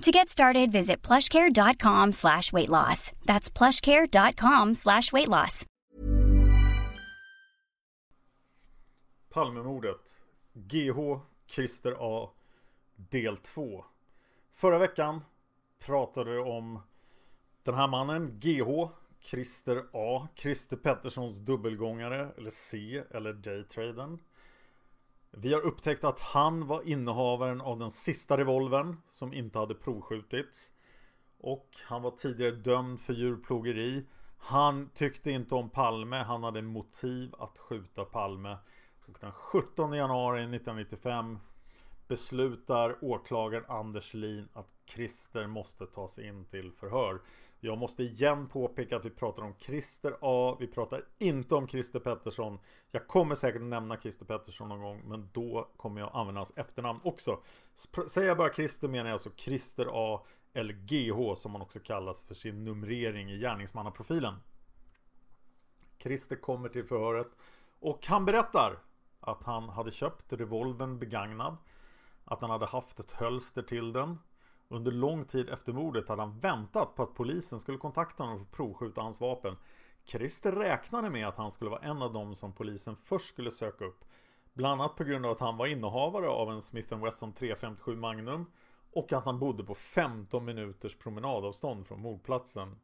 To get started, visit plushcare.com slash weight loss. That's plushcare.com slash weight loss. Palmemordet. GH Christer A. Del 2. Förra veckan pratade vi om den här mannen, GH, Christer A. Christer Petterssons dubbelgångare, eller C, eller J-traden. Vi har upptäckt att han var innehavaren av den sista revolvern som inte hade provskjutits. Och han var tidigare dömd för djurplågeri. Han tyckte inte om Palme, han hade motiv att skjuta Palme. Och den 17 januari 1995 beslutar åklagaren Anders Lin att Christer måste tas in till förhör. Jag måste igen påpeka att vi pratar om Christer A. Vi pratar inte om Christer Pettersson. Jag kommer säkert nämna Christer Pettersson någon gång, men då kommer jag använda hans efternamn också. Säger jag bara Christer menar jag alltså Christer A. Eller GH som man också kallas för sin numrering i gärningsmannaprofilen. Christer kommer till förhöret och han berättar att han hade köpt revolvern begagnad. Att han hade haft ett hölster till den under lång tid efter mordet hade han väntat på att polisen skulle kontakta honom för att provskjuta hans vapen. Christer räknade med att han skulle vara en av dem som polisen först skulle söka upp. Bland annat på grund av att han var innehavare av en Smith Wesson 357 Magnum och att han bodde på 15 minuters promenadavstånd från mordplatsen.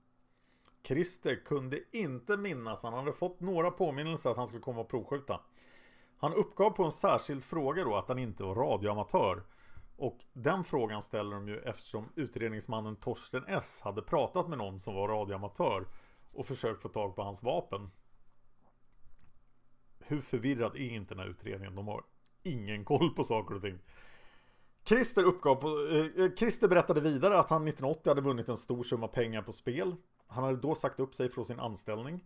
Christer kunde inte minnas han hade fått några påminnelser att han skulle komma och provskjuta. Han uppgav på en särskild fråga då att han inte var radioamatör och den frågan ställer de ju eftersom utredningsmannen Torsten S hade pratat med någon som var radioamatör och försökt få tag på hans vapen. Hur förvirrad är inte den här utredningen? De har ingen koll på saker och ting. Christer uppgav på, eh, eh Christer berättade vidare att han 1980 hade vunnit en stor summa pengar på spel. Han hade då sagt upp sig från sin anställning.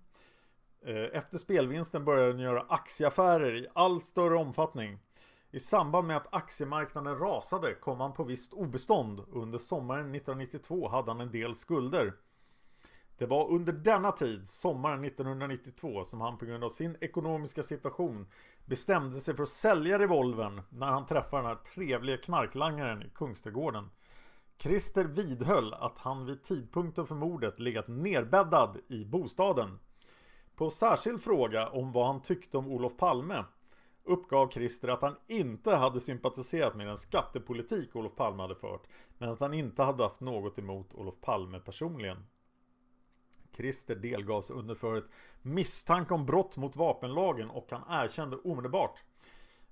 Eh, efter spelvinsten började han göra aktieaffärer i allt större omfattning. I samband med att aktiemarknaden rasade kom han på visst obestånd. Under sommaren 1992 hade han en del skulder. Det var under denna tid, sommaren 1992, som han på grund av sin ekonomiska situation bestämde sig för att sälja revolvern när han träffade den här trevliga knarklangaren i Kungsträdgården. Christer vidhöll att han vid tidpunkten för mordet legat nerbäddad i bostaden. På särskild fråga om vad han tyckte om Olof Palme uppgav Christer att han inte hade sympatiserat med den skattepolitik Olof Palme hade fört men att han inte hade haft något emot Olof Palme personligen. Christer delgavs under förhöret misstanke om brott mot vapenlagen och han erkände omedelbart.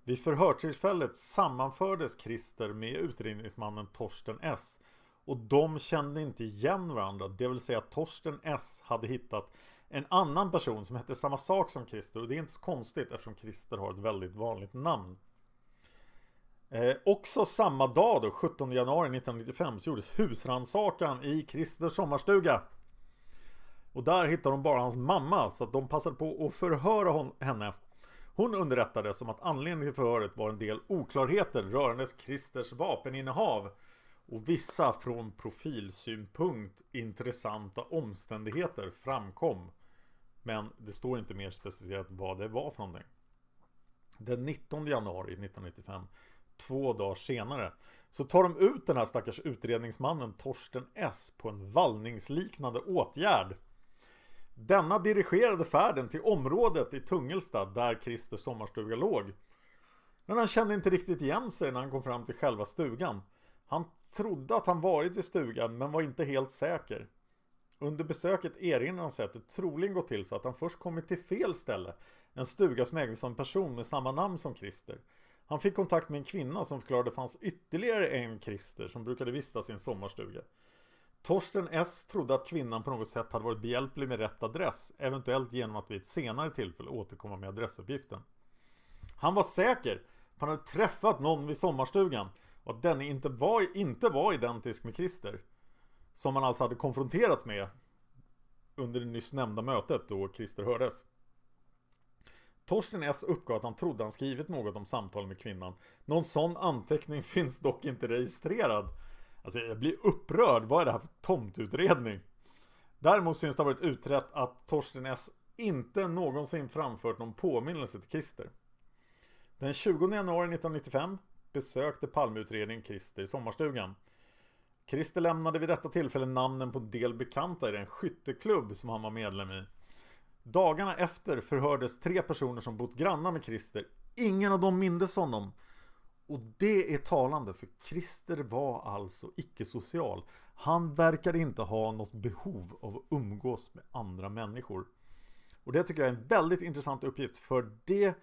Vid förhörstillfället sammanfördes Christer med utredningsmannen Torsten S och de kände inte igen varandra, det vill säga Torsten S hade hittat en annan person som hette samma sak som Christer och det är inte så konstigt eftersom Christer har ett väldigt vanligt namn. Eh, också samma dag då, 17 januari 1995, så gjordes husransakan i Christers sommarstuga. Och där hittade de bara hans mamma så att de passade på att förhöra henne. Hon underrättades om att anledningen till förhöret var en del oklarheter rörande Christers vapeninnehav och vissa från profilsynpunkt intressanta omständigheter framkom. Men det står inte mer specificerat vad det var för någonting. Den 19 januari 1995, två dagar senare, så tar de ut den här stackars utredningsmannen Torsten S på en vallningsliknande åtgärd. Denna dirigerade färden till området i Tungelsta där Christer sommarstuga låg. Men han kände inte riktigt igen sig när han kom fram till själva stugan. Han trodde att han varit vid stugan men var inte helt säker. Under besöket erinrar han sig att det troligen gått till så att han först kommit till fel ställe. En stuga som ägdes av en person med samma namn som Christer. Han fick kontakt med en kvinna som förklarade att det fanns ytterligare en Christer som brukade vistas i en sommarstuga. Torsten S trodde att kvinnan på något sätt hade varit behjälplig med rätt adress, eventuellt genom att vid ett senare tillfälle återkomma med adressuppgiften. Han var säker på att han hade träffat någon vid sommarstugan och att denne inte var, inte var identisk med Christer. Som han alltså hade konfronterats med under det nyss nämnda mötet då Christer hördes. Torsten S uppgav att han trodde han skrivit något om samtal med kvinnan. Någon sån anteckning finns dock inte registrerad. Alltså jag blir upprörd. Vad är det här för tomtutredning? Däremot syns det ha varit utrett att Torsten S inte någonsin framfört någon påminnelse till Christer. Den 20 januari 1995 besökte Palmeutredningen Christer i sommarstugan. Christer lämnade vid detta tillfälle namnen på en del bekanta i den skytteklubb som han var medlem i. Dagarna efter förhördes tre personer som bott grannar med Christer. Ingen av dem mindes honom. Och det är talande för Christer var alltså icke-social. Han verkade inte ha något behov av att umgås med andra människor. Och det tycker jag är en väldigt intressant uppgift för det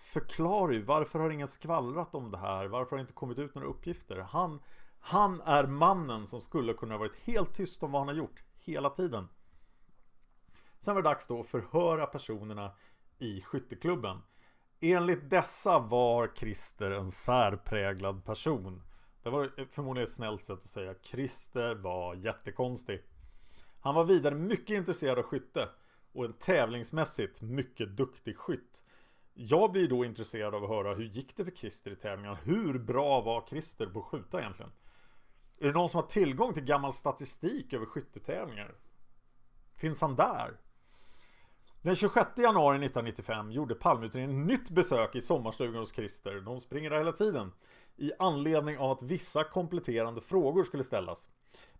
förklarar ju varför har ingen skvallrat om det här? Varför har det inte kommit ut några uppgifter? Han, han är mannen som skulle kunna ha varit helt tyst om vad han har gjort hela tiden. Sen var det dags då att förhöra personerna i skytteklubben. Enligt dessa var Christer en särpräglad person. Det var förmodligen ett snällt sätt att säga. Christer var jättekonstig. Han var vidare mycket intresserad av skytte och en tävlingsmässigt mycket duktig skytt. Jag blir då intresserad av att höra hur gick det för Christer i tävlingarna? Hur bra var Christer på att skjuta egentligen? Är det någon som har tillgång till gammal statistik över skyttetävlingar? Finns han där? Den 26 januari 1995 gjorde Palmeutredningen nytt besök i sommarstugan hos Christer. De springer där hela tiden. I anledning av att vissa kompletterande frågor skulle ställas.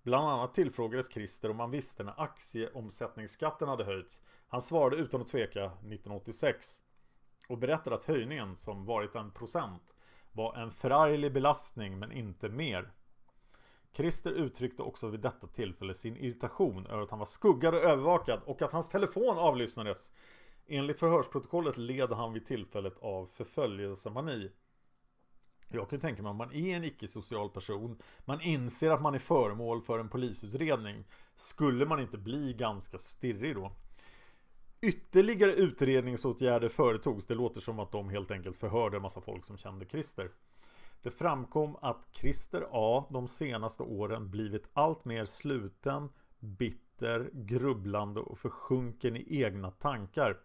Bland annat tillfrågades Christer om han visste när aktieomsättningsskatten hade höjts. Han svarade utan att tveka 1986. Och berättade att höjningen, som varit en procent, var en förarglig belastning men inte mer. Christer uttryckte också vid detta tillfälle sin irritation över att han var skuggad och övervakad och att hans telefon avlyssnades. Enligt förhörsprotokollet led han vid tillfället av förföljelsemani. Jag kan tänka mig om man är en icke-social person, man inser att man är föremål för en polisutredning. Skulle man inte bli ganska stirrig då? Ytterligare utredningsåtgärder företogs. Det låter som att de helt enkelt förhörde en massa folk som kände Christer. Det framkom att Christer A de senaste åren blivit allt mer sluten, bitter, grubblande och försjunken i egna tankar.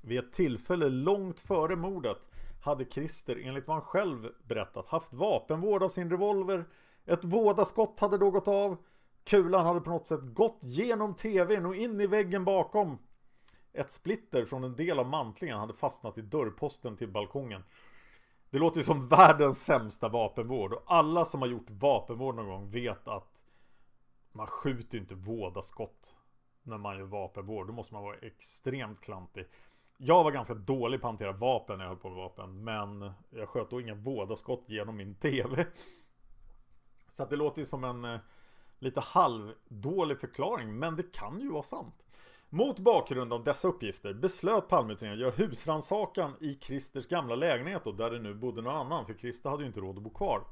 Vid ett tillfälle långt före mordet hade Christer enligt vad han själv berättat haft vapenvård av sin revolver. Ett vådaskott hade då gått av. Kulan hade på något sätt gått genom tvn och in i väggen bakom. Ett splitter från en del av mantlingen hade fastnat i dörrposten till balkongen. Det låter ju som världens sämsta vapenvård och alla som har gjort vapenvård någon gång vet att man skjuter inte vådaskott när man gör vapenvård. Då måste man vara extremt klantig. Jag var ganska dålig på att hantera vapen när jag höll på med vapen. Men jag sköt då inga vådaskott genom min TV. Så att det låter ju som en eh, lite halvdålig förklaring. Men det kan ju vara sant. Mot bakgrund av dessa uppgifter beslöt Palmeutredningen att göra husrannsakan i Christers gamla lägenhet och där det nu bodde någon annan för Christer hade ju inte råd att bo kvar.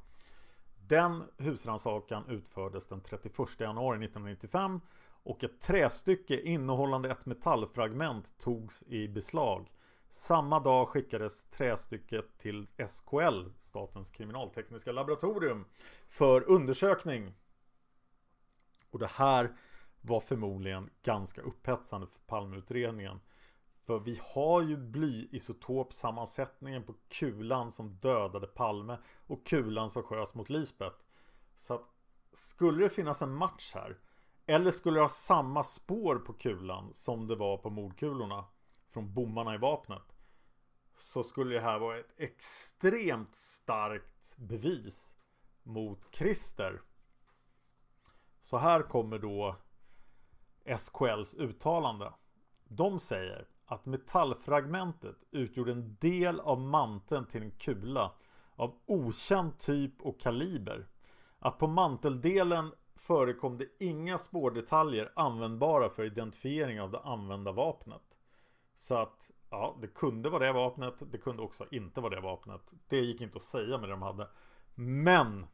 Den husrannsakan utfördes den 31 januari 1995 och ett trästycke innehållande ett metallfragment togs i beslag. Samma dag skickades trästycket till SKL, Statens kriminaltekniska laboratorium, för undersökning. Och det här var förmodligen ganska upphetsande för Palmeutredningen. För vi har ju blyisotopsammansättningen på kulan som dödade Palme och kulan som sköts mot Lisbeth. Så att skulle det finnas en match här Eller skulle det ha samma spår på kulan som det var på mordkulorna från bommarna i vapnet så skulle det här vara ett extremt starkt bevis mot Christer. Så här kommer då SKLs uttalande. De säger att metallfragmentet utgjorde en del av manteln till en kula av okänd typ och kaliber. Att på manteldelen förekom det inga spårdetaljer användbara för identifiering av det använda vapnet. Så att ja, det kunde vara det vapnet, det kunde också inte vara det vapnet. Det gick inte att säga med det de hade. Men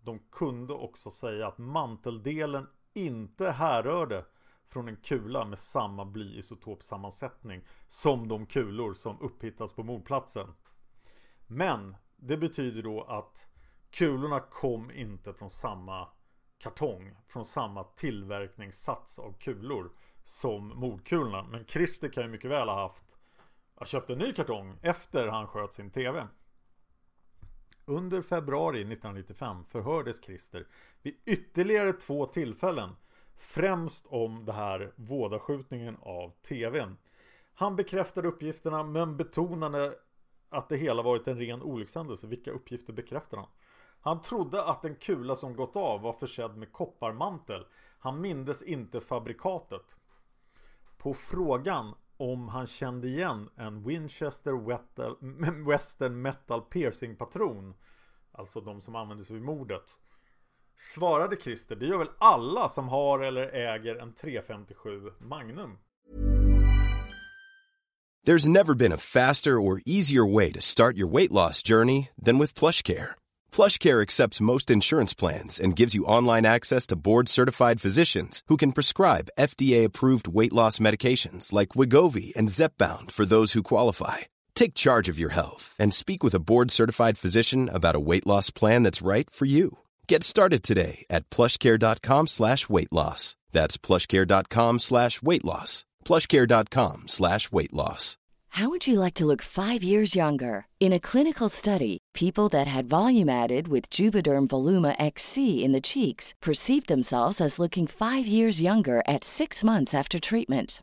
de kunde också säga att manteldelen inte härrörde från en kula med samma blyisotopsammansättning som de kulor som upphittas på mordplatsen. Men det betyder då att kulorna kom inte från samma kartong, från samma tillverkningssats av kulor som mordkulorna. Men Christer kan ju mycket väl ha haft jag köpte en ny kartong efter han sköt sin TV. Under februari 1995 förhördes Christer vid ytterligare två tillfällen Främst om det här vådaskjutningen av TVn. Han bekräftade uppgifterna men betonade att det hela varit en ren olyckshändelse. Vilka uppgifter bekräftade han? Han trodde att en kula som gått av var försedd med kopparmantel. Han mindes inte fabrikatet. På frågan om han kände igen en Winchester Western Metal Piercing patron Alltså de som användes vid mordet Svarade Christer, det gör väl alla som har eller äger en 357 Magnum? There's never been a faster or easier way to start your weight loss journey than with PlushCare. PlushCare accepts most insurance plans and gives you online access to board-certified physicians who can prescribe FDA-approved weight loss medications like Wigovi and Zepbound for those who qualify. Take charge of your health and speak with a board-certified physician about a weight loss plan that's right for you. Get started today at plushcare.com slash weight loss. That's plushcare.com slash weight loss. Plushcare.com slash weight loss. How would you like to look five years younger? In a clinical study, people that had volume added with Juvederm Voluma XC in the cheeks perceived themselves as looking five years younger at six months after treatment.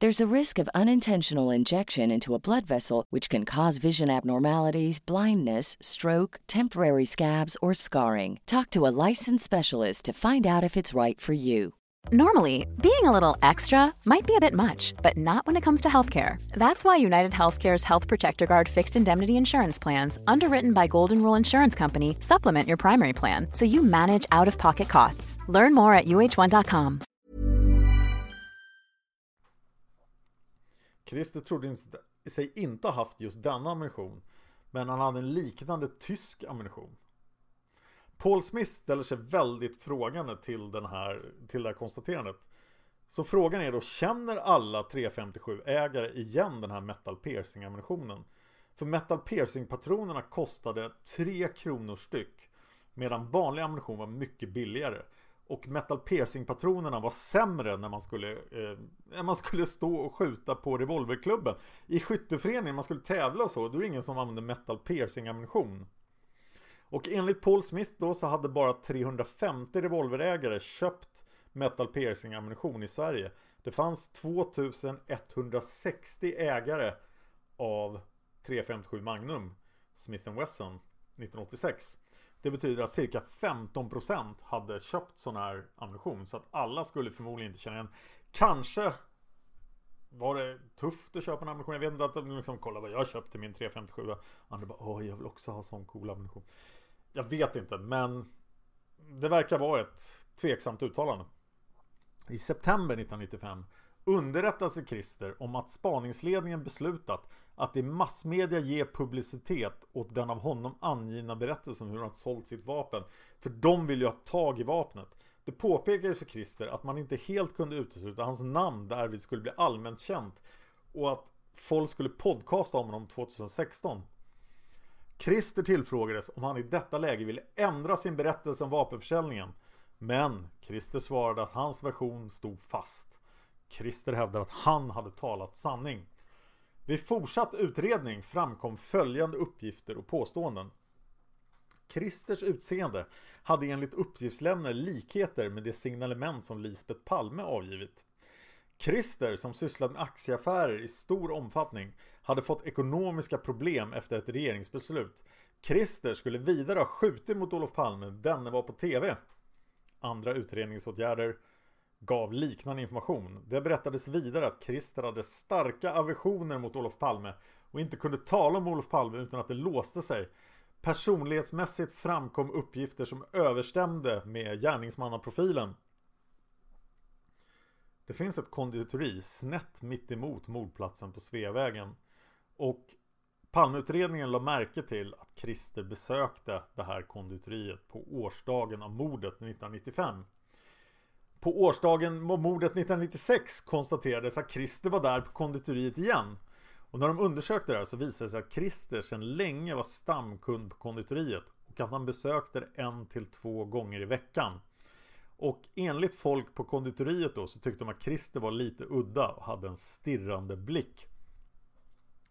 There's a risk of unintentional injection into a blood vessel, which can cause vision abnormalities, blindness, stroke, temporary scabs, or scarring. Talk to a licensed specialist to find out if it's right for you. Normally, being a little extra might be a bit much, but not when it comes to healthcare. That's why United Healthcare's Health Protector Guard fixed indemnity insurance plans, underwritten by Golden Rule Insurance Company, supplement your primary plan so you manage out of pocket costs. Learn more at uh1.com. Christer trodde sig inte ha haft just denna ammunition, men han hade en liknande tysk ammunition. Paul Smith ställer sig väldigt frågande till, den här, till det här konstaterandet. Så frågan är då, känner alla 357-ägare igen den här Metal Piercing ammunitionen? För Metal Piercing-patronerna kostade 3 kronor styck. Medan vanlig ammunition var mycket billigare. Och Metal Piercing-patronerna var sämre när man skulle, eh, man skulle stå och skjuta på revolverklubben. I skytteföreningen, man skulle tävla och så, då är det ingen som använde Metal Piercing-ammunition. Och enligt Paul Smith då så hade bara 350 revolverägare köpt Metal Piercing ammunition i Sverige. Det fanns 2160 ägare av 357 Magnum Smith Wesson 1986. Det betyder att cirka 15% hade köpt sån här ammunition. Så att alla skulle förmodligen inte känna igen. Kanske var det tufft att köpa en ammunition? Jag vet inte att de liksom kollade vad jag köpte min 357. Andra bara åh jag vill också ha sån cool ammunition. Jag vet inte, men det verkar vara ett tveksamt uttalande. I september 1995 underrättar sig Christer om att spaningsledningen beslutat att i massmedia ge publicitet åt den av honom angivna berättelsen om hur han sålt sitt vapen. För de vill ju ha tag i vapnet. Det påpekades för Christer att man inte helt kunde utesluta hans namn därvid skulle bli allmänt känt och att folk skulle podcasta om honom 2016. Christer tillfrågades om han i detta läge ville ändra sin berättelse om vapenförsäljningen. Men Christer svarade att hans version stod fast. Christer hävdar att han hade talat sanning. Vid fortsatt utredning framkom följande uppgifter och påståenden. Christers utseende hade enligt uppgiftslämnare likheter med det signalement som Lisbeth Palme avgivit. Christer, som sysslade med aktieaffärer i stor omfattning, hade fått ekonomiska problem efter ett regeringsbeslut. Christer skulle vidare ha skjutit mot Olof Palme, denne var på TV. Andra utredningsåtgärder gav liknande information. Det berättades vidare att Christer hade starka aversioner mot Olof Palme och inte kunde tala om Olof Palme utan att det låste sig. Personlighetsmässigt framkom uppgifter som överstämde med gärningsmannaprofilen. Det finns ett konditori snett mitt emot mordplatsen på Sveavägen. Och Palmeutredningen la märke till att Christer besökte det här konditoriet på årsdagen av mordet 1995. På årsdagen av mordet 1996 konstaterades att Christer var där på konditoriet igen. Och när de undersökte det här så visade det sig att Christer sedan länge var stamkund på konditoriet och att han besökte det en till två gånger i veckan. Och enligt folk på konditoriet då så tyckte de att Christer var lite udda och hade en stirrande blick.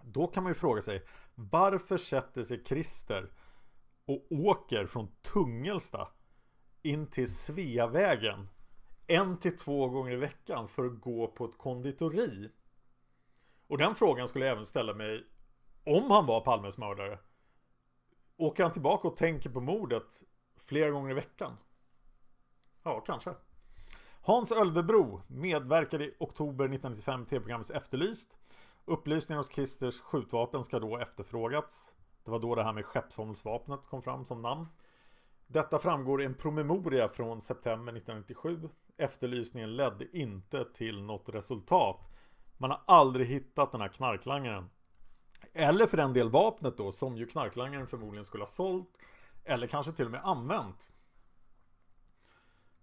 Då kan man ju fråga sig varför sätter sig Christer och åker från Tungelsta in till Sveavägen en till två gånger i veckan för att gå på ett konditori? Och den frågan skulle jag även ställa mig om han var Palmes mördare. Åker han tillbaka och tänker på mordet flera gånger i veckan? Ja, kanske. Hans Ölvebro medverkade i oktober 1995 i tv-programmet Efterlyst. Upplysningen hos Christers skjutvapen ska då efterfrågats. Det var då det här med Skeppsholmsvapnet kom fram som namn. Detta framgår i en promemoria från september 1997. Efterlysningen ledde inte till något resultat. Man har aldrig hittat den här knarklangaren. Eller för den del vapnet då som ju knarklangaren förmodligen skulle ha sålt. Eller kanske till och med använt.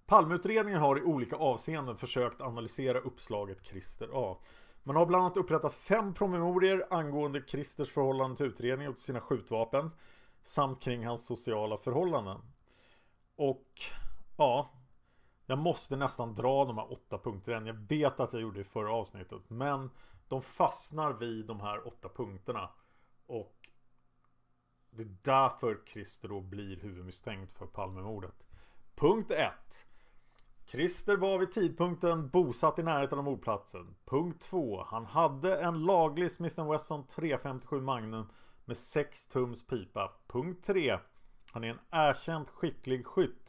Palmeutredningen har i olika avseenden försökt analysera uppslaget Christer A. Man har bland annat upprättat fem promemorier angående Christers förhållande till utredningen och till sina skjutvapen samt kring hans sociala förhållanden. Och ja, jag måste nästan dra de här åtta punkterna. Jag vet att jag gjorde det i förra avsnittet, men de fastnar vid de här åtta punkterna. Och det är därför Christer då blir huvudmisstänkt för Palmemordet. Punkt 1. Christer var vid tidpunkten bosatt i närheten av mordplatsen. Punkt 2. Han hade en laglig Smith Wesson 357 Magnum med 6 tums pipa. Punkt 3. Han är en erkänt skicklig skytt.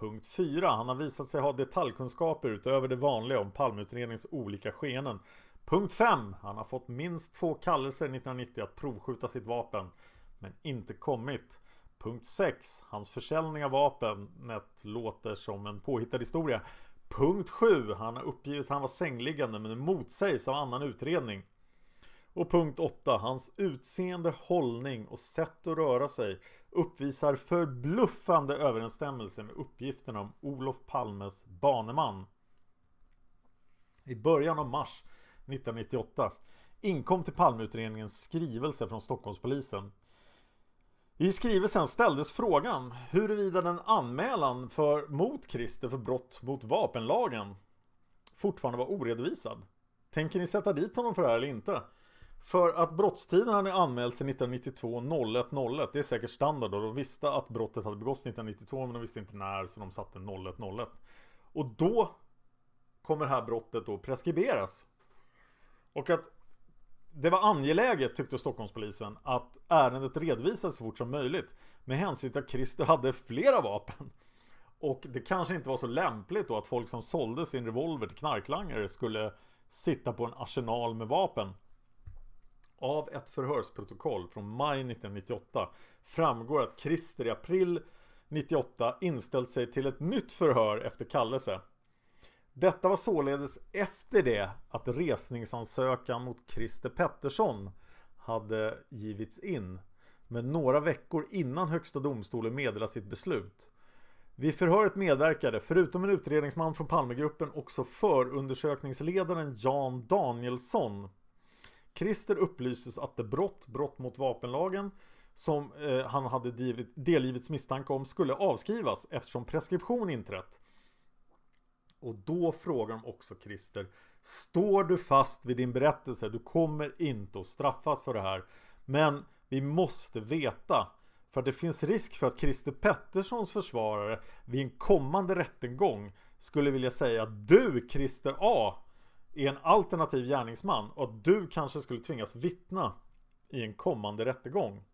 Punkt 4. Han har visat sig ha detaljkunskaper utöver det vanliga om Palmeutredningens olika skeenden. Punkt 5. Han har fått minst två kallelser 1990 att provskjuta sitt vapen. Men inte kommit. Punkt 6. Hans försäljning av vapnet låter som en påhittad historia. Punkt 7. Han har uppgivit att han var sängliggande men det motsägs av annan utredning. Och punkt 8. Hans utseende, hållning och sätt att röra sig uppvisar förbluffande överensstämmelse med uppgifterna om Olof Palmes baneman. I början av mars 1998 inkom till Palmeutredningens skrivelse från Stockholmspolisen i skrivelsen ställdes frågan huruvida den anmälan för, mot Christer för brott mot vapenlagen fortfarande var oredovisad. Tänker ni sätta dit honom för det här eller inte? För att brottstiden hade anmälts till 1992 01 01 Det är säkert standard och de visste att brottet hade begåtts 1992 men de visste inte när så de satte 01 01 Och då kommer det här brottet då preskriberas. Och att det var angeläget tyckte Stockholmspolisen att ärendet redovisades så fort som möjligt med hänsyn till att Christer hade flera vapen. Och det kanske inte var så lämpligt då att folk som sålde sin revolver till knarklangare skulle sitta på en arsenal med vapen. Av ett förhörsprotokoll från maj 1998 framgår att Christer i april 98 inställt sig till ett nytt förhör efter kallelse. Detta var således efter det att resningsansökan mot Christer Pettersson hade givits in. Men några veckor innan Högsta domstolen meddelade sitt beslut. Vid förhöret medverkade, förutom en utredningsman från Palmegruppen, också förundersökningsledaren Jan Danielsson. Christer upplystes att det brott, brott mot vapenlagen, som eh, han hade delgivits misstanke om skulle avskrivas eftersom preskription inträtt. Och då frågar de också Christer Står du fast vid din berättelse? Du kommer inte att straffas för det här. Men vi måste veta för att det finns risk för att Christer Petterssons försvarare vid en kommande rättegång skulle vilja säga att du Christer A är en alternativ gärningsman och att du kanske skulle tvingas vittna i en kommande rättegång.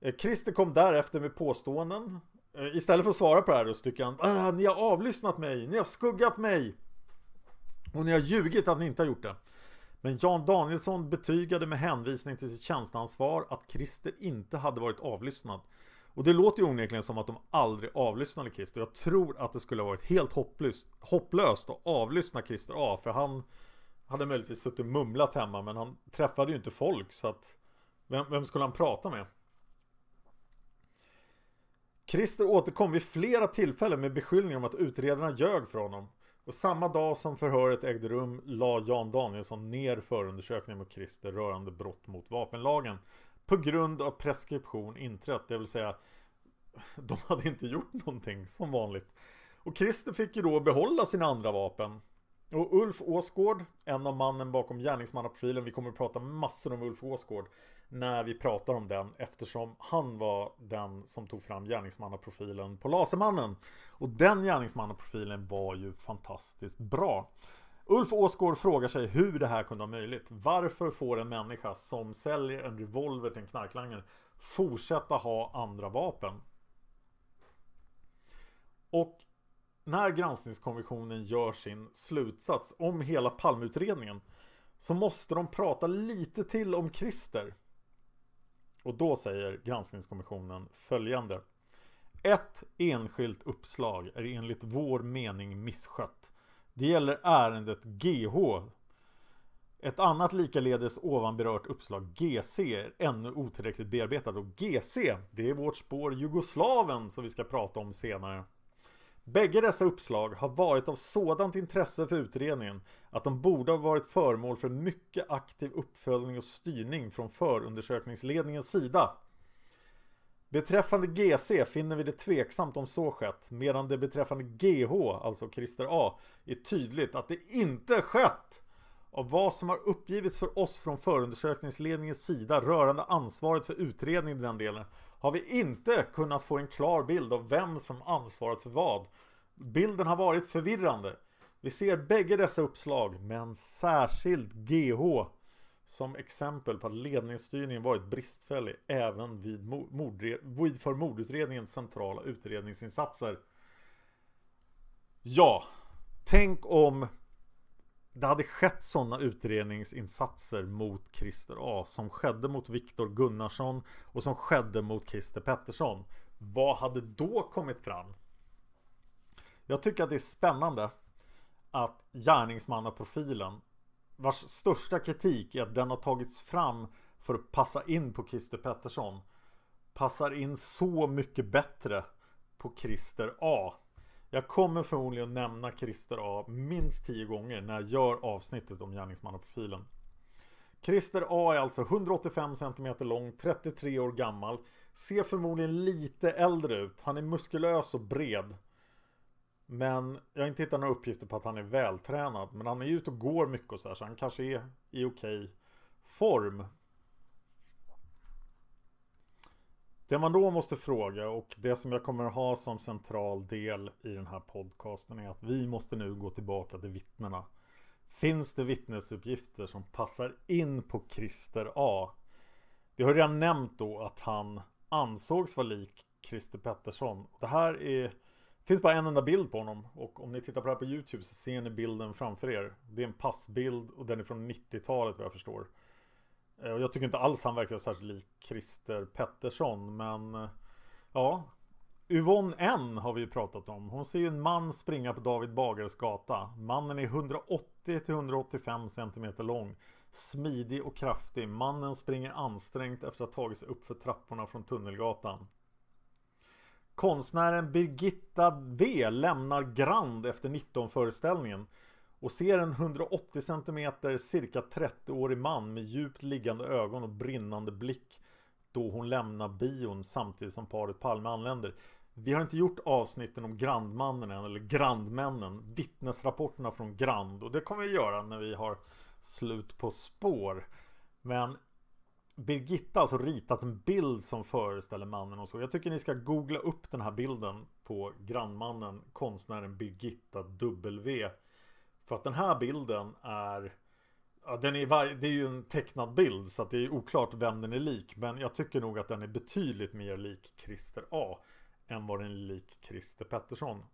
Eh, Christer kom därefter med påståenden. Eh, istället för att svara på det här så tycker han ah, Ni har avlyssnat mig, ni har skuggat mig och ni har ljugit att ni inte har gjort det. Men Jan Danielsson betygade med hänvisning till sitt tjänsteansvar att Christer inte hade varit avlyssnad. Och det låter ju onekligen som att de aldrig avlyssnade Christer. Jag tror att det skulle ha varit helt hopplöst, hopplöst att avlyssna Christer A. För han hade möjligtvis suttit och mumlat hemma men han träffade ju inte folk så att vem, vem skulle han prata med? Christer återkom vid flera tillfällen med beskyllningar om att utredarna ljög för honom. Och samma dag som förhöret ägde rum la Jan Danielsson ner förundersökningen mot Christer rörande brott mot vapenlagen. På grund av preskription inträtt, det vill säga de hade inte gjort någonting som vanligt. Och Christer fick ju då behålla sina andra vapen. Och Ulf Åsgård, en av mannen bakom gärningsmannaprofilen, vi kommer att prata massor om Ulf Åsgård när vi pratar om den eftersom han var den som tog fram gärningsmannaprofilen på Lasermannen. Och den gärningsmannaprofilen var ju fantastiskt bra. Ulf Åsgård frågar sig hur det här kunde vara möjligt. Varför får en människa som säljer en revolver till en knarklangare fortsätta ha andra vapen? Och när granskningskommissionen gör sin slutsats om hela Palmeutredningen så måste de prata lite till om Christer. Och då säger granskningskommissionen följande. Ett enskilt uppslag är enligt vår mening misskött. Det gäller ärendet GH. Ett annat likaledes ovan berört uppslag GC är ännu otillräckligt bearbetat och GC det är vårt spår Jugoslaven som vi ska prata om senare. Bägge dessa uppslag har varit av sådant intresse för utredningen att de borde ha varit föremål för mycket aktiv uppföljning och styrning från förundersökningsledningens sida. Beträffande GC finner vi det tveksamt om så skett medan det beträffande GH, alltså Christer A, är tydligt att det inte skett. Av vad som har uppgivits för oss från förundersökningsledningens sida rörande ansvaret för utredningen i den delen har vi inte kunnat få en klar bild av vem som ansvarat för vad. Bilden har varit förvirrande. Vi ser bägge dessa uppslag, men särskilt GH som exempel på att ledningsstyrningen varit bristfällig även vid, mordre vid för mordutredningens centrala utredningsinsatser. Ja, tänk om det hade skett sådana utredningsinsatser mot Christer A som skedde mot Viktor Gunnarsson och som skedde mot Christer Pettersson. Vad hade då kommit fram? Jag tycker att det är spännande att gärningsmannaprofilen vars största kritik är att den har tagits fram för att passa in på Christer Pettersson passar in så mycket bättre på Christer A jag kommer förmodligen att nämna Christer A minst 10 gånger när jag gör avsnittet om gärningsmannaprofilen. Christer A är alltså 185 cm lång, 33 år gammal, ser förmodligen lite äldre ut. Han är muskulös och bred. Men jag har inte hittat några uppgifter på att han är vältränad. Men han är ute och går mycket och så här, så han kanske är i okej form. Det man då måste fråga och det som jag kommer att ha som central del i den här podcasten är att vi måste nu gå tillbaka till vittnena. Finns det vittnesuppgifter som passar in på Christer A? Vi har redan nämnt då att han ansågs vara lik Christer Pettersson. Det här är det finns bara en enda bild på honom och om ni tittar på det här på YouTube så ser ni bilden framför er. Det är en passbild och den är från 90-talet vad jag förstår. Eh, och jag tycker inte alls han verkar särskilt lik Christer Pettersson men eh, Ja Yvonne N har vi ju pratat om. Hon ser ju en man springa på David Bagares gata. Mannen är 180-185 cm lång. Smidig och kraftig. Mannen springer ansträngt efter att ha tagit sig upp för trapporna från Tunnelgatan. Konstnären Birgitta V lämnar Grand efter 19 föreställningen och ser en 180 cm cirka 30-årig man med djupt liggande ögon och brinnande blick då hon lämnar bion samtidigt som paret Palme anländer. Vi har inte gjort avsnitten om Grandmannen än, eller Grandmännen. Vittnesrapporterna från Grand. Och det kommer vi göra när vi har slut på spår. Men Birgitta har alltså ritat en bild som föreställer mannen och så. Jag tycker ni ska googla upp den här bilden på grannmannen, konstnären Birgitta W. För att den här bilden är Ja, den är, det är ju en tecknad bild så att det är oklart vem den är lik. Men jag tycker nog att den är betydligt mer lik Christer A. Än vad den är lik Christer Pettersson.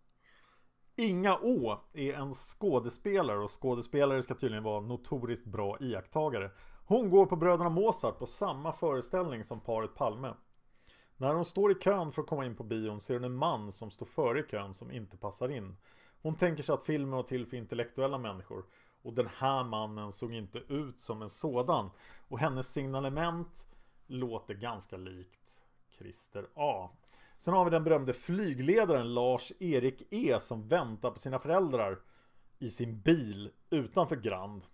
Inga Å är en skådespelare och skådespelare ska tydligen vara notoriskt bra iakttagare. Hon går på Bröderna Mozart på samma föreställning som paret Palme. När hon står i kön för att komma in på bion ser hon en man som står före i kön som inte passar in. Hon tänker sig att filmen var till för intellektuella människor. Och den här mannen såg inte ut som en sådan. Och hennes signalement låter ganska likt Christer A. Sen har vi den berömde flygledaren Lars-Erik E som väntar på sina föräldrar i sin bil utanför Grand.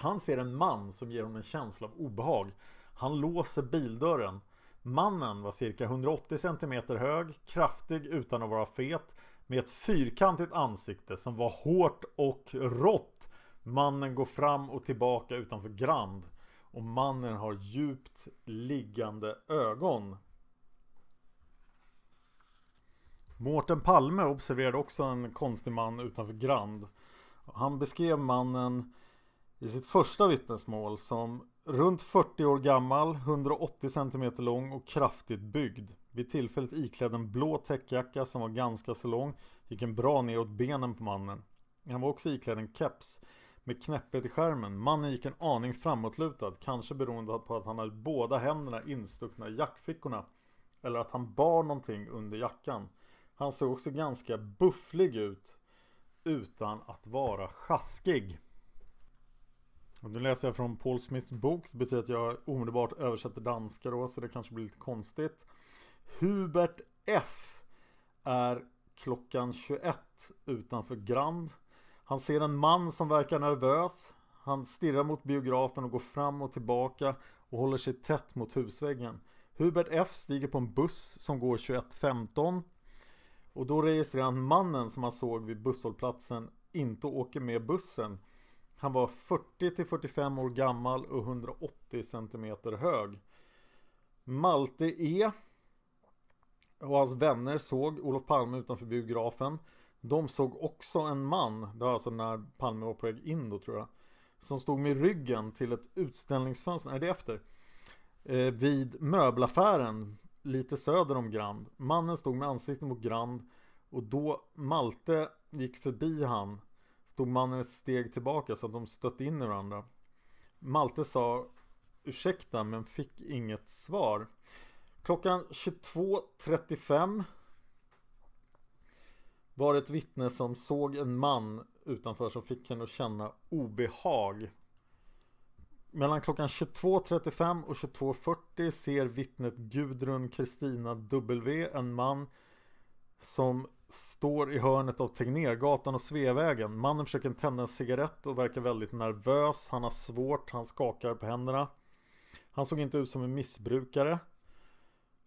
Han ser en man som ger honom en känsla av obehag. Han låser bildörren. Mannen var cirka 180 cm hög, kraftig utan att vara fet, med ett fyrkantigt ansikte som var hårt och rått. Mannen går fram och tillbaka utanför Grand. Och mannen har djupt liggande ögon. Mårten Palme observerade också en konstig man utanför Grand. Han beskrev mannen i sitt första vittnesmål som runt 40 år gammal, 180 cm lång och kraftigt byggd. Vid tillfället iklädd en blå täckjacka som var ganska så lång, gick en bra neråt benen på mannen. Han var också iklädd en keps med knäppet i skärmen. Mannen gick en aning framåtlutad, kanske beroende på att han hade båda händerna instuckna i jackfickorna. Eller att han bar någonting under jackan. Han såg också ganska bufflig ut utan att vara sjaskig. Och nu läser jag från Paul Smiths bok. Det betyder att jag omedelbart översätter danska då, så det kanske blir lite konstigt. Hubert F är klockan 21 utanför Grand. Han ser en man som verkar nervös. Han stirrar mot biografen och går fram och tillbaka och håller sig tätt mot husväggen. Hubert F stiger på en buss som går 21.15 och då registrerar han mannen som han såg vid busshållplatsen inte åker med bussen. Han var 40 till 45 år gammal och 180 cm hög. Malte E och hans vänner såg Olof Palme utanför biografen. De såg också en man, det var alltså när Palme var på väg in då tror jag. Som stod med ryggen till ett utställningsfönster, nej det är efter. Eh, vid möbelaffären lite söder om Grand. Mannen stod med ansiktet mot Grand och då Malte gick förbi han tog mannen ett steg tillbaka så att de stötte in i varandra. Malte sa ursäkta men fick inget svar. Klockan 22.35 var ett vittne som såg en man utanför som fick henne att känna obehag. Mellan klockan 22.35 och 22.40 ser vittnet Gudrun Kristina W en man som står i hörnet av Tegnérgatan och Sveavägen. Mannen försöker tända en cigarett och verkar väldigt nervös. Han har svårt, han skakar på händerna. Han såg inte ut som en missbrukare.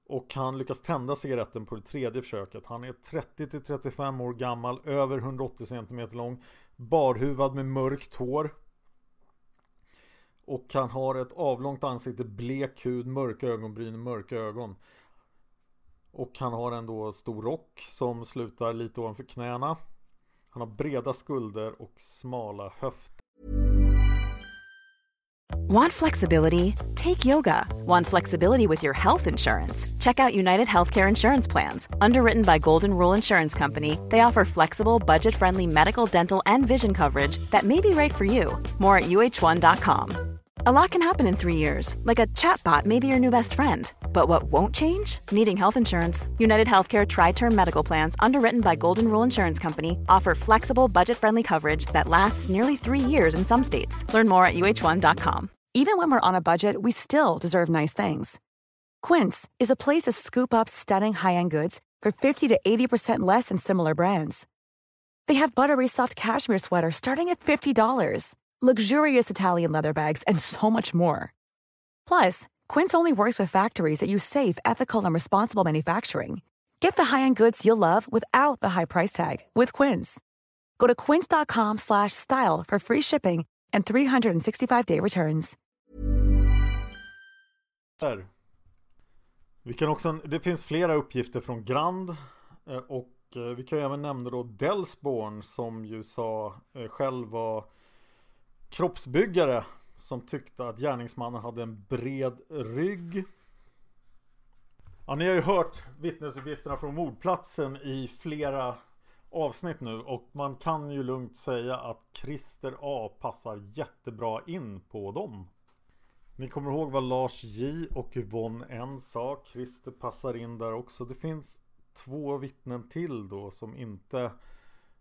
Och han lyckas tända cigaretten på det tredje försöket. Han är 30-35 år gammal, över 180 cm lång, barhuvad med mörkt hår. Och han har ett avlångt ansikte, blek hud, mörka ögonbryn, mörka ögon. Och han har ändå stor rock som slutar lite ovanför knäna. Han har breda skulder och smala höfter. Want flexibility? Take yoga. Want flexibility with your health insurance? Check out United Healthcare Insurance Plans. Underwritten by Golden Rule Insurance Company, they offer flexible, budget friendly medical, dental, and vision coverage that may be right for you. More at uh1.com. A lot can happen in three years, like a chatbot may be your new best friend But what won't change? Needing health insurance. United Healthcare Tri Term Medical Plans, underwritten by Golden Rule Insurance Company, offer flexible, budget friendly coverage that lasts nearly three years in some states. Learn more at uh1.com. Even when we're on a budget, we still deserve nice things. Quince is a place to scoop up stunning high end goods for 50 to 80% less than similar brands. They have buttery soft cashmere sweaters starting at $50, luxurious Italian leather bags, and so much more. Plus, Quince only works with factories that use safe, ethical, and responsible manufacturing. Get the high-end goods you'll love without the high price tag with Quince. Go to quince.com/style for free shipping and 365-day returns. Där. Vi kan också, det finns flera uppgifter från Grand eh, och eh, vi kan ju även nämna då Delsborn som ju sa eh, själv var kroppsbyggare som tyckte att gärningsmannen hade en bred rygg. Ja, ni har ju hört vittnesuppgifterna från mordplatsen i flera avsnitt nu och man kan ju lugnt säga att Christer A passar jättebra in på dem. Ni kommer ihåg vad Lars J och Yvonne N sa. Christer passar in där också. Det finns två vittnen till då som inte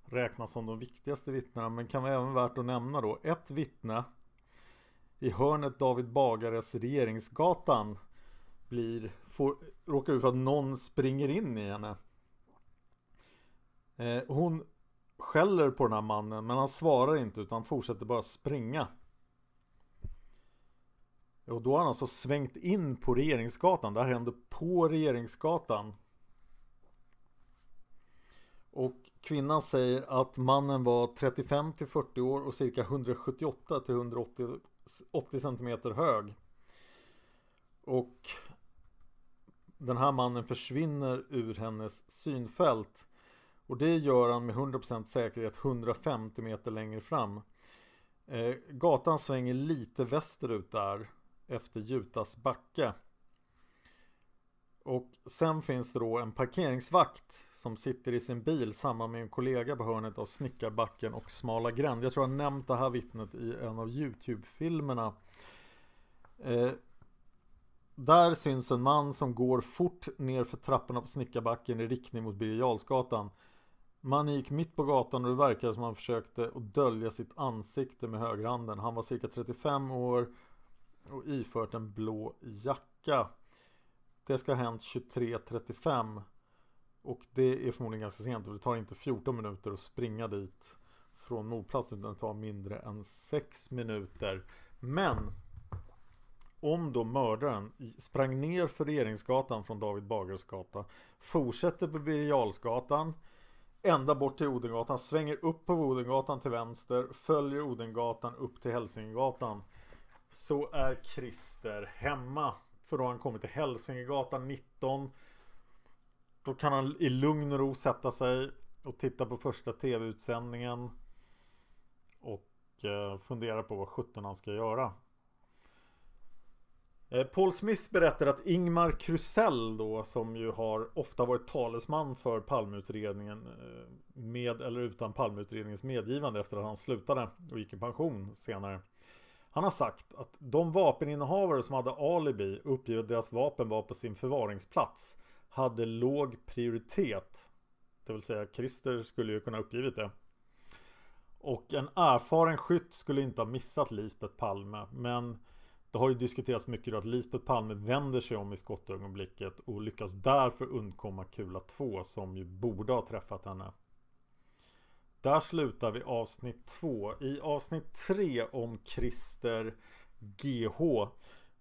räknas som de viktigaste vittnena men kan vara även värt att nämna då. Ett vittne i hörnet David Bagares Regeringsgatan blir, får, råkar ut för att någon springer in i henne. Eh, hon skäller på den här mannen men han svarar inte utan fortsätter bara springa. Och då har han alltså svängt in på Regeringsgatan. Det här händer på Regeringsgatan. Och kvinnan säger att mannen var 35 till 40 år och cirka 178 till 180 80 cm hög. Och den här mannen försvinner ur hennes synfält. Och det gör han med 100% säkerhet 150 meter längre fram. Eh, gatan svänger lite västerut där efter Jutas backe. Och sen finns det då en parkeringsvakt som sitter i sin bil samman med en kollega på hörnet av Snickarbacken och Smala gränd. Jag tror jag har nämnt det här vittnet i en av Youtube-filmerna. Eh, där syns en man som går fort ner för trapporna på Snickarbacken i riktning mot Birger Mannen gick mitt på gatan och det verkade som han försökte att dölja sitt ansikte med högerhanden. Han var cirka 35 år och ifört en blå jacka. Det ska ha hänt 23.35 och det är förmodligen ganska sent och det tar inte 14 minuter att springa dit från mordplatsen utan det tar mindre än 6 minuter. Men om då mördaren sprang ner för Regeringsgatan från David Bagares gata fortsätter på Birger ända bort till Odengatan, svänger upp på Odengatan till vänster, följer Odengatan upp till Hälsingegatan så är Christer hemma. För då har han kommit till Hälsingegatan 19. Då kan han i lugn och ro sätta sig och titta på första tv-utsändningen. Och eh, fundera på vad sjutton han ska göra. Eh, Paul Smith berättar att Ingmar Krusell då som ju har ofta varit talesman för Palmeutredningen eh, med eller utan Palmeutredningens medgivande efter att han slutade och gick i pension senare. Han har sagt att de vapeninnehavare som hade alibi uppger att deras vapen var på sin förvaringsplats hade låg prioritet. Det vill säga Christer skulle ju kunna uppgivit det. Och en erfaren skytt skulle inte ha missat Lisbeth Palme. Men det har ju diskuterats mycket då att Lisbeth Palme vänder sig om i skottögonblicket och lyckas därför undkomma kula 2 som ju borde ha träffat henne. Där slutar vi avsnitt 2. I avsnitt 3 om Christer GH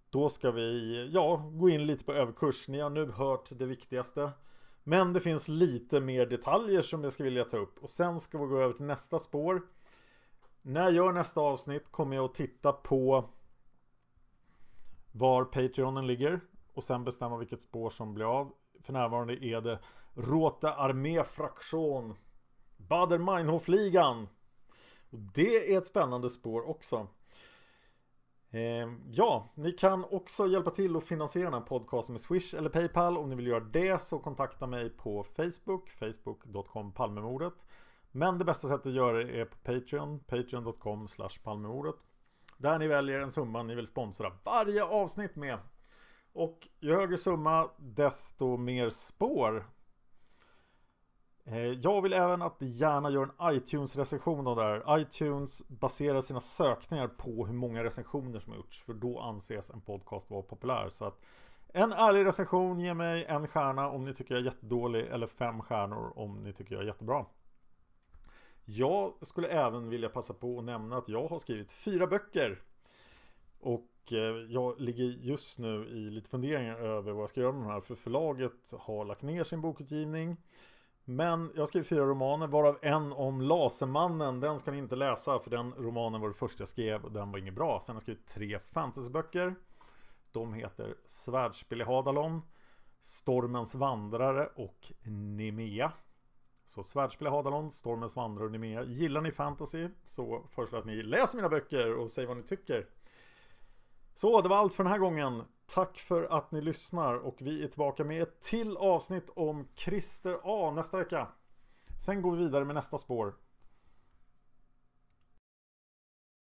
Då ska vi ja, gå in lite på överkurs. Ni har nu hört det viktigaste. Men det finns lite mer detaljer som jag ska vilja ta upp. Och sen ska vi gå över till nästa spår. När jag gör nästa avsnitt kommer jag att titta på var Patreonen ligger. Och sen bestämma vilket spår som blir av. För närvarande är det Råta Armé Fraktion Bader Meinhof-ligan. Det är ett spännande spår också. Eh, ja, ni kan också hjälpa till att finansiera den här podcasten med Swish eller Paypal. Om ni vill göra det så kontakta mig på Facebook, facebook.com Palmemordet. Men det bästa sättet att göra det är på Patreon, patreon.com Palmemordet. Där ni väljer en summa ni vill sponsra varje avsnitt med. Och ju högre summa desto mer spår. Eh, jag vill även att ni gärna gör en iTunes-recension av det här. iTunes baserar sina sökningar på hur många recensioner som har gjorts. För då anses en podcast vara populär. Så att en ärlig recension, ge mig en stjärna om ni tycker jag är jättedålig. Eller fem stjärnor om ni tycker jag är jättebra. Jag skulle även vilja passa på att nämna att jag har skrivit fyra böcker. Och eh, jag ligger just nu i lite funderingar över vad jag ska göra med de här. För förlaget har lagt ner sin bokutgivning. Men jag skrev fyra romaner varav en om Lasermannen. Den ska ni inte läsa för den romanen var det första jag skrev och den var inget bra. Sen har jag skrivit tre fantasyböcker. De heter Svärdspel i Hadalon Stormens vandrare och Nemea. Så Svärdspel i Hadalon, Stormens vandrare och Nemea. Gillar ni fantasy så föreslår jag att ni läser mina böcker och säger vad ni tycker. Så det var allt för den här gången Tack för att ni lyssnar och vi är tillbaka med ett till avsnitt om Christer A nästa vecka. Sen går vi vidare med nästa spår.